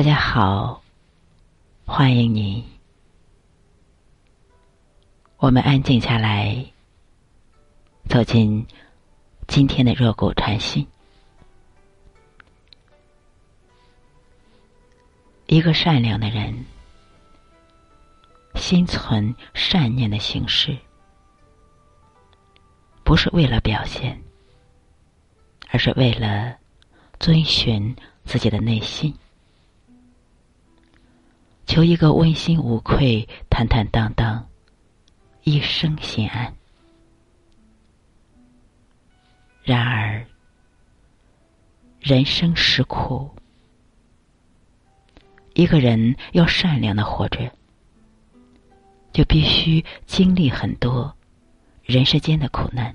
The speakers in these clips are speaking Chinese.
大家好，欢迎你。我们安静下来，走进今天的热骨禅心。一个善良的人，心存善念的形式，不是为了表现，而是为了遵循自己的内心，求一个问心无愧、坦坦荡荡、一生心安。然而，人生实苦。一个人要善良的活着，就必须经历很多人世间的苦难。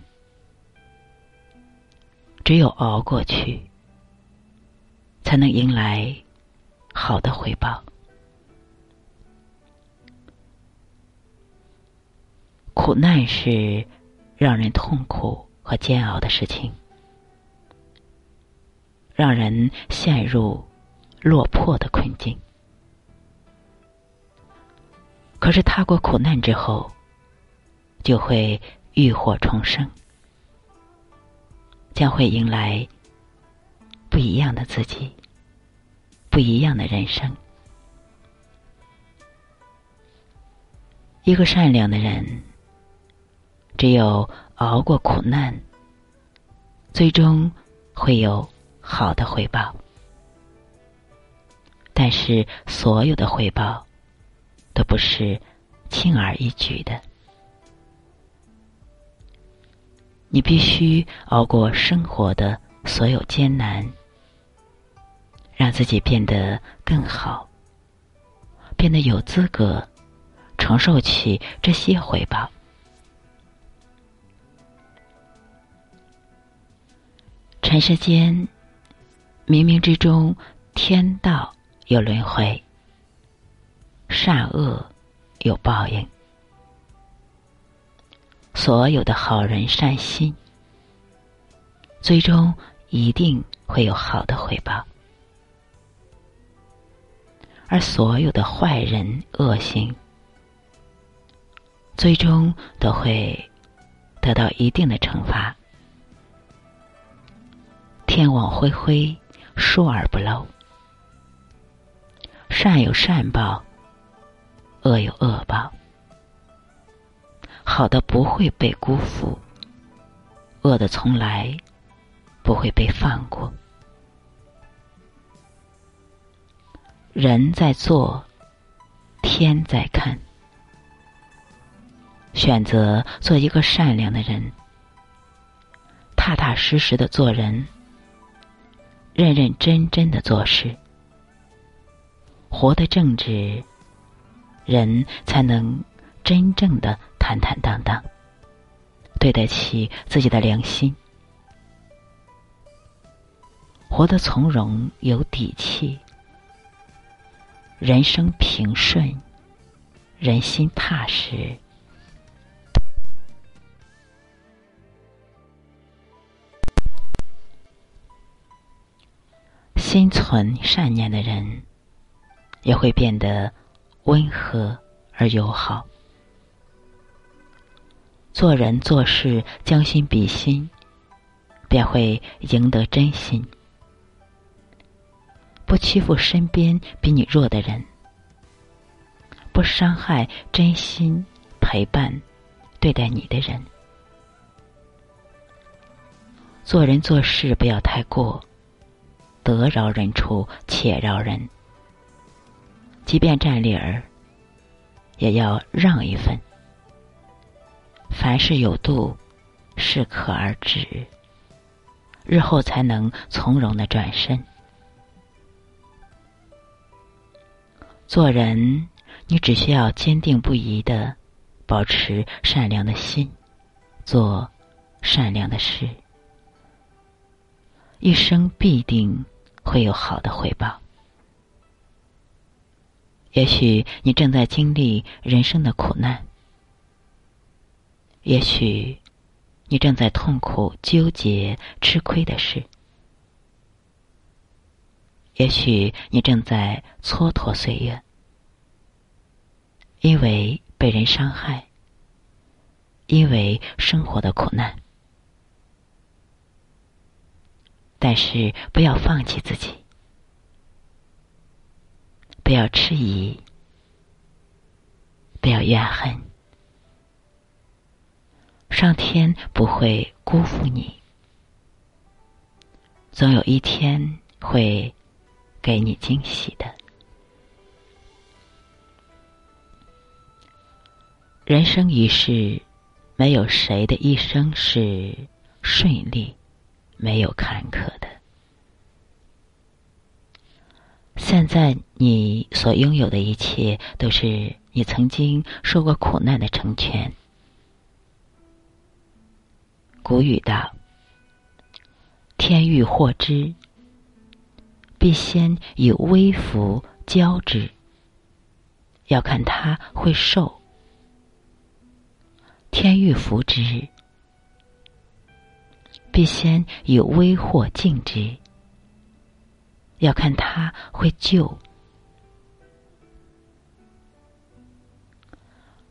只有熬过去，才能迎来好的回报。苦难是让人痛苦和煎熬的事情，让人陷入落魄的困境。可是踏过苦难之后，就会浴火重生，将会迎来不一样的自己，不一样的人生。一个善良的人，只有熬过苦难，最终会有好的回报。但是，所有的回报。都不是轻而易举的，你必须熬过生活的所有艰难，让自己变得更好，变得有资格承受起这些回报。尘世间，冥冥之中，天道有轮回。善恶有报应，所有的好人善心，最终一定会有好的回报；而所有的坏人恶行，最终都会得到一定的惩罚。天网恢恢，疏而不漏，善有善报。恶有恶报，好的不会被辜负，恶的从来不会被放过。人在做，天在看。选择做一个善良的人，踏踏实实的做人，认认真真的做事，活得正直。人才能真正的坦坦荡荡，对得起自己的良心，活得从容有底气，人生平顺，人心踏实，心存善念的人，也会变得。温和而友好，做人做事将心比心，便会赢得真心。不欺负身边比你弱的人，不伤害真心陪伴对待你的人。做人做事不要太过，得饶人处且饶人。即便占理儿，也要让一份。凡事有度，适可而止，日后才能从容的转身。做人，你只需要坚定不移的保持善良的心，做善良的事，一生必定会有好的回报。也许你正在经历人生的苦难，也许你正在痛苦、纠结、吃亏的事。也许你正在蹉跎岁月，因为被人伤害，因为生活的苦难。但是不要放弃自己，不要迟疑，不要怨恨。上天不会辜负你，总有一天会给你惊喜的。人生一世，没有谁的一生是顺利。没有坎坷的。现在你所拥有的一切，都是你曾经受过苦难的成全。古语道：“天欲获之，必先以微服交之。”要看他会受。天欲福之。必先以微祸敬之，要看他会救。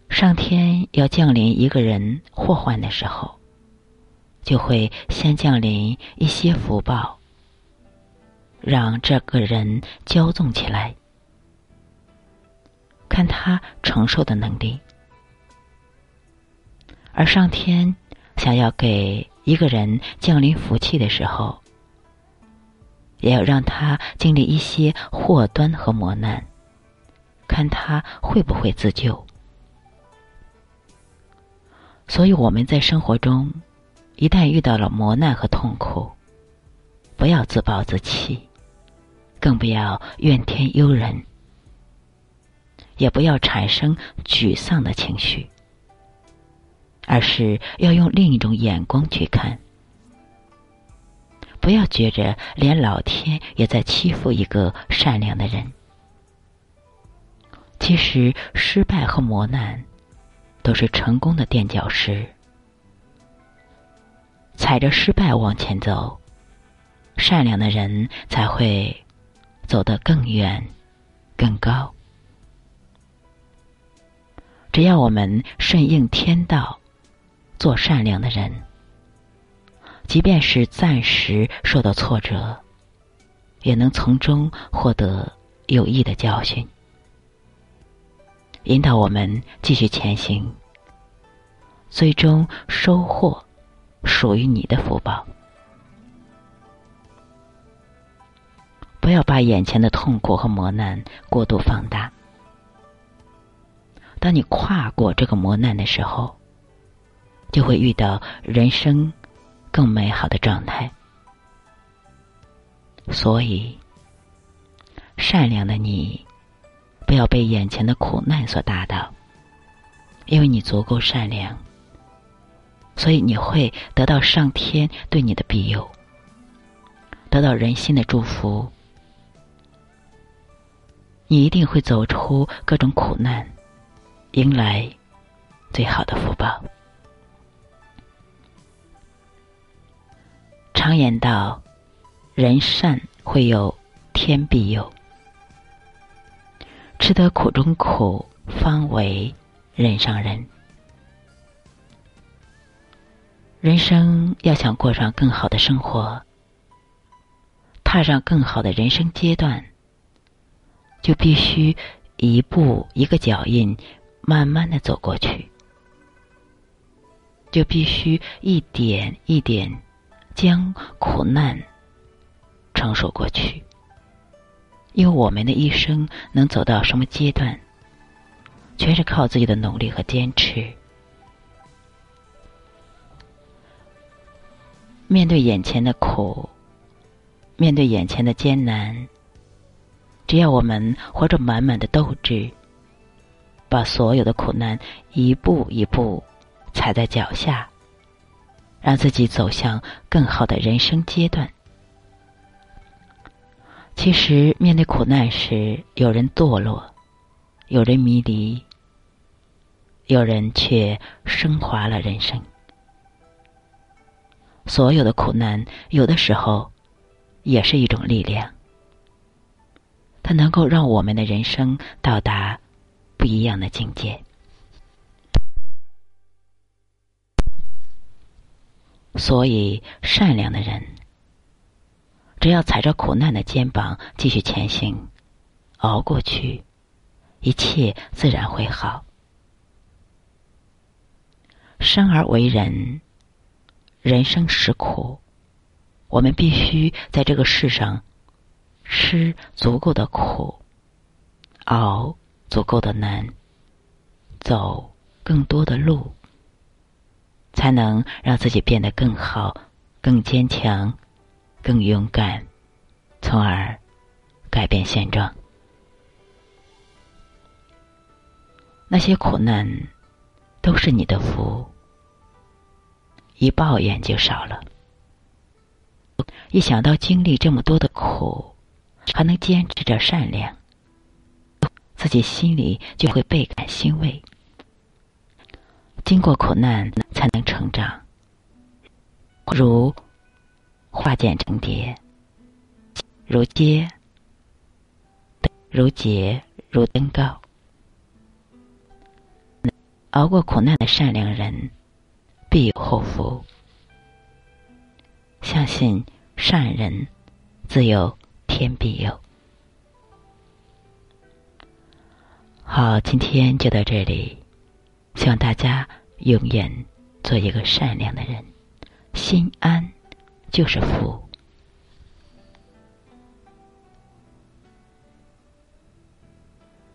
上天要降临一个人祸患的时候，就会先降临一些福报，让这个人骄纵起来，看他承受的能力。而上天想要给。一个人降临福气的时候，也要让他经历一些祸端和磨难，看他会不会自救。所以我们在生活中，一旦遇到了磨难和痛苦，不要自暴自弃，更不要怨天尤人，也不要产生沮丧的情绪。而是要用另一种眼光去看，不要觉着连老天也在欺负一个善良的人。其实，失败和磨难都是成功的垫脚石。踩着失败往前走，善良的人才会走得更远、更高。只要我们顺应天道。做善良的人，即便是暂时受到挫折，也能从中获得有益的教训，引导我们继续前行，最终收获属于你的福报。不要把眼前的痛苦和磨难过度放大。当你跨过这个磨难的时候，就会遇到人生更美好的状态。所以，善良的你，不要被眼前的苦难所打倒，因为你足够善良，所以你会得到上天对你的庇佑，得到人心的祝福。你一定会走出各种苦难，迎来最好的福报。常言道：“人善会有天庇佑，吃得苦中苦，方为人上人。”人生要想过上更好的生活，踏上更好的人生阶段，就必须一步一个脚印，慢慢的走过去，就必须一点一点。将苦难承受过去，因为我们的一生能走到什么阶段，全是靠自己的努力和坚持。面对眼前的苦，面对眼前的艰难，只要我们怀着满满的斗志，把所有的苦难一步一步踩在脚下。让自己走向更好的人生阶段。其实，面对苦难时，有人堕落，有人迷离，有人却升华了人生。所有的苦难，有的时候也是一种力量，它能够让我们的人生到达不一样的境界。所以，善良的人，只要踩着苦难的肩膀继续前行，熬过去，一切自然会好。生而为人，人生实苦，我们必须在这个世上吃足够的苦，熬足够的难，走更多的路。才能让自己变得更好、更坚强、更勇敢，从而改变现状。那些苦难都是你的福，一抱怨就少了。一想到经历这么多的苦，还能坚持着善良，自己心里就会倍感欣慰。经过苦难。才能成长，如化茧成蝶，如结，如结，如登高。熬过苦难的善良人，必有后福。相信善人，自有天庇佑。好，今天就到这里，希望大家永远。做一个善良的人，心安就是福。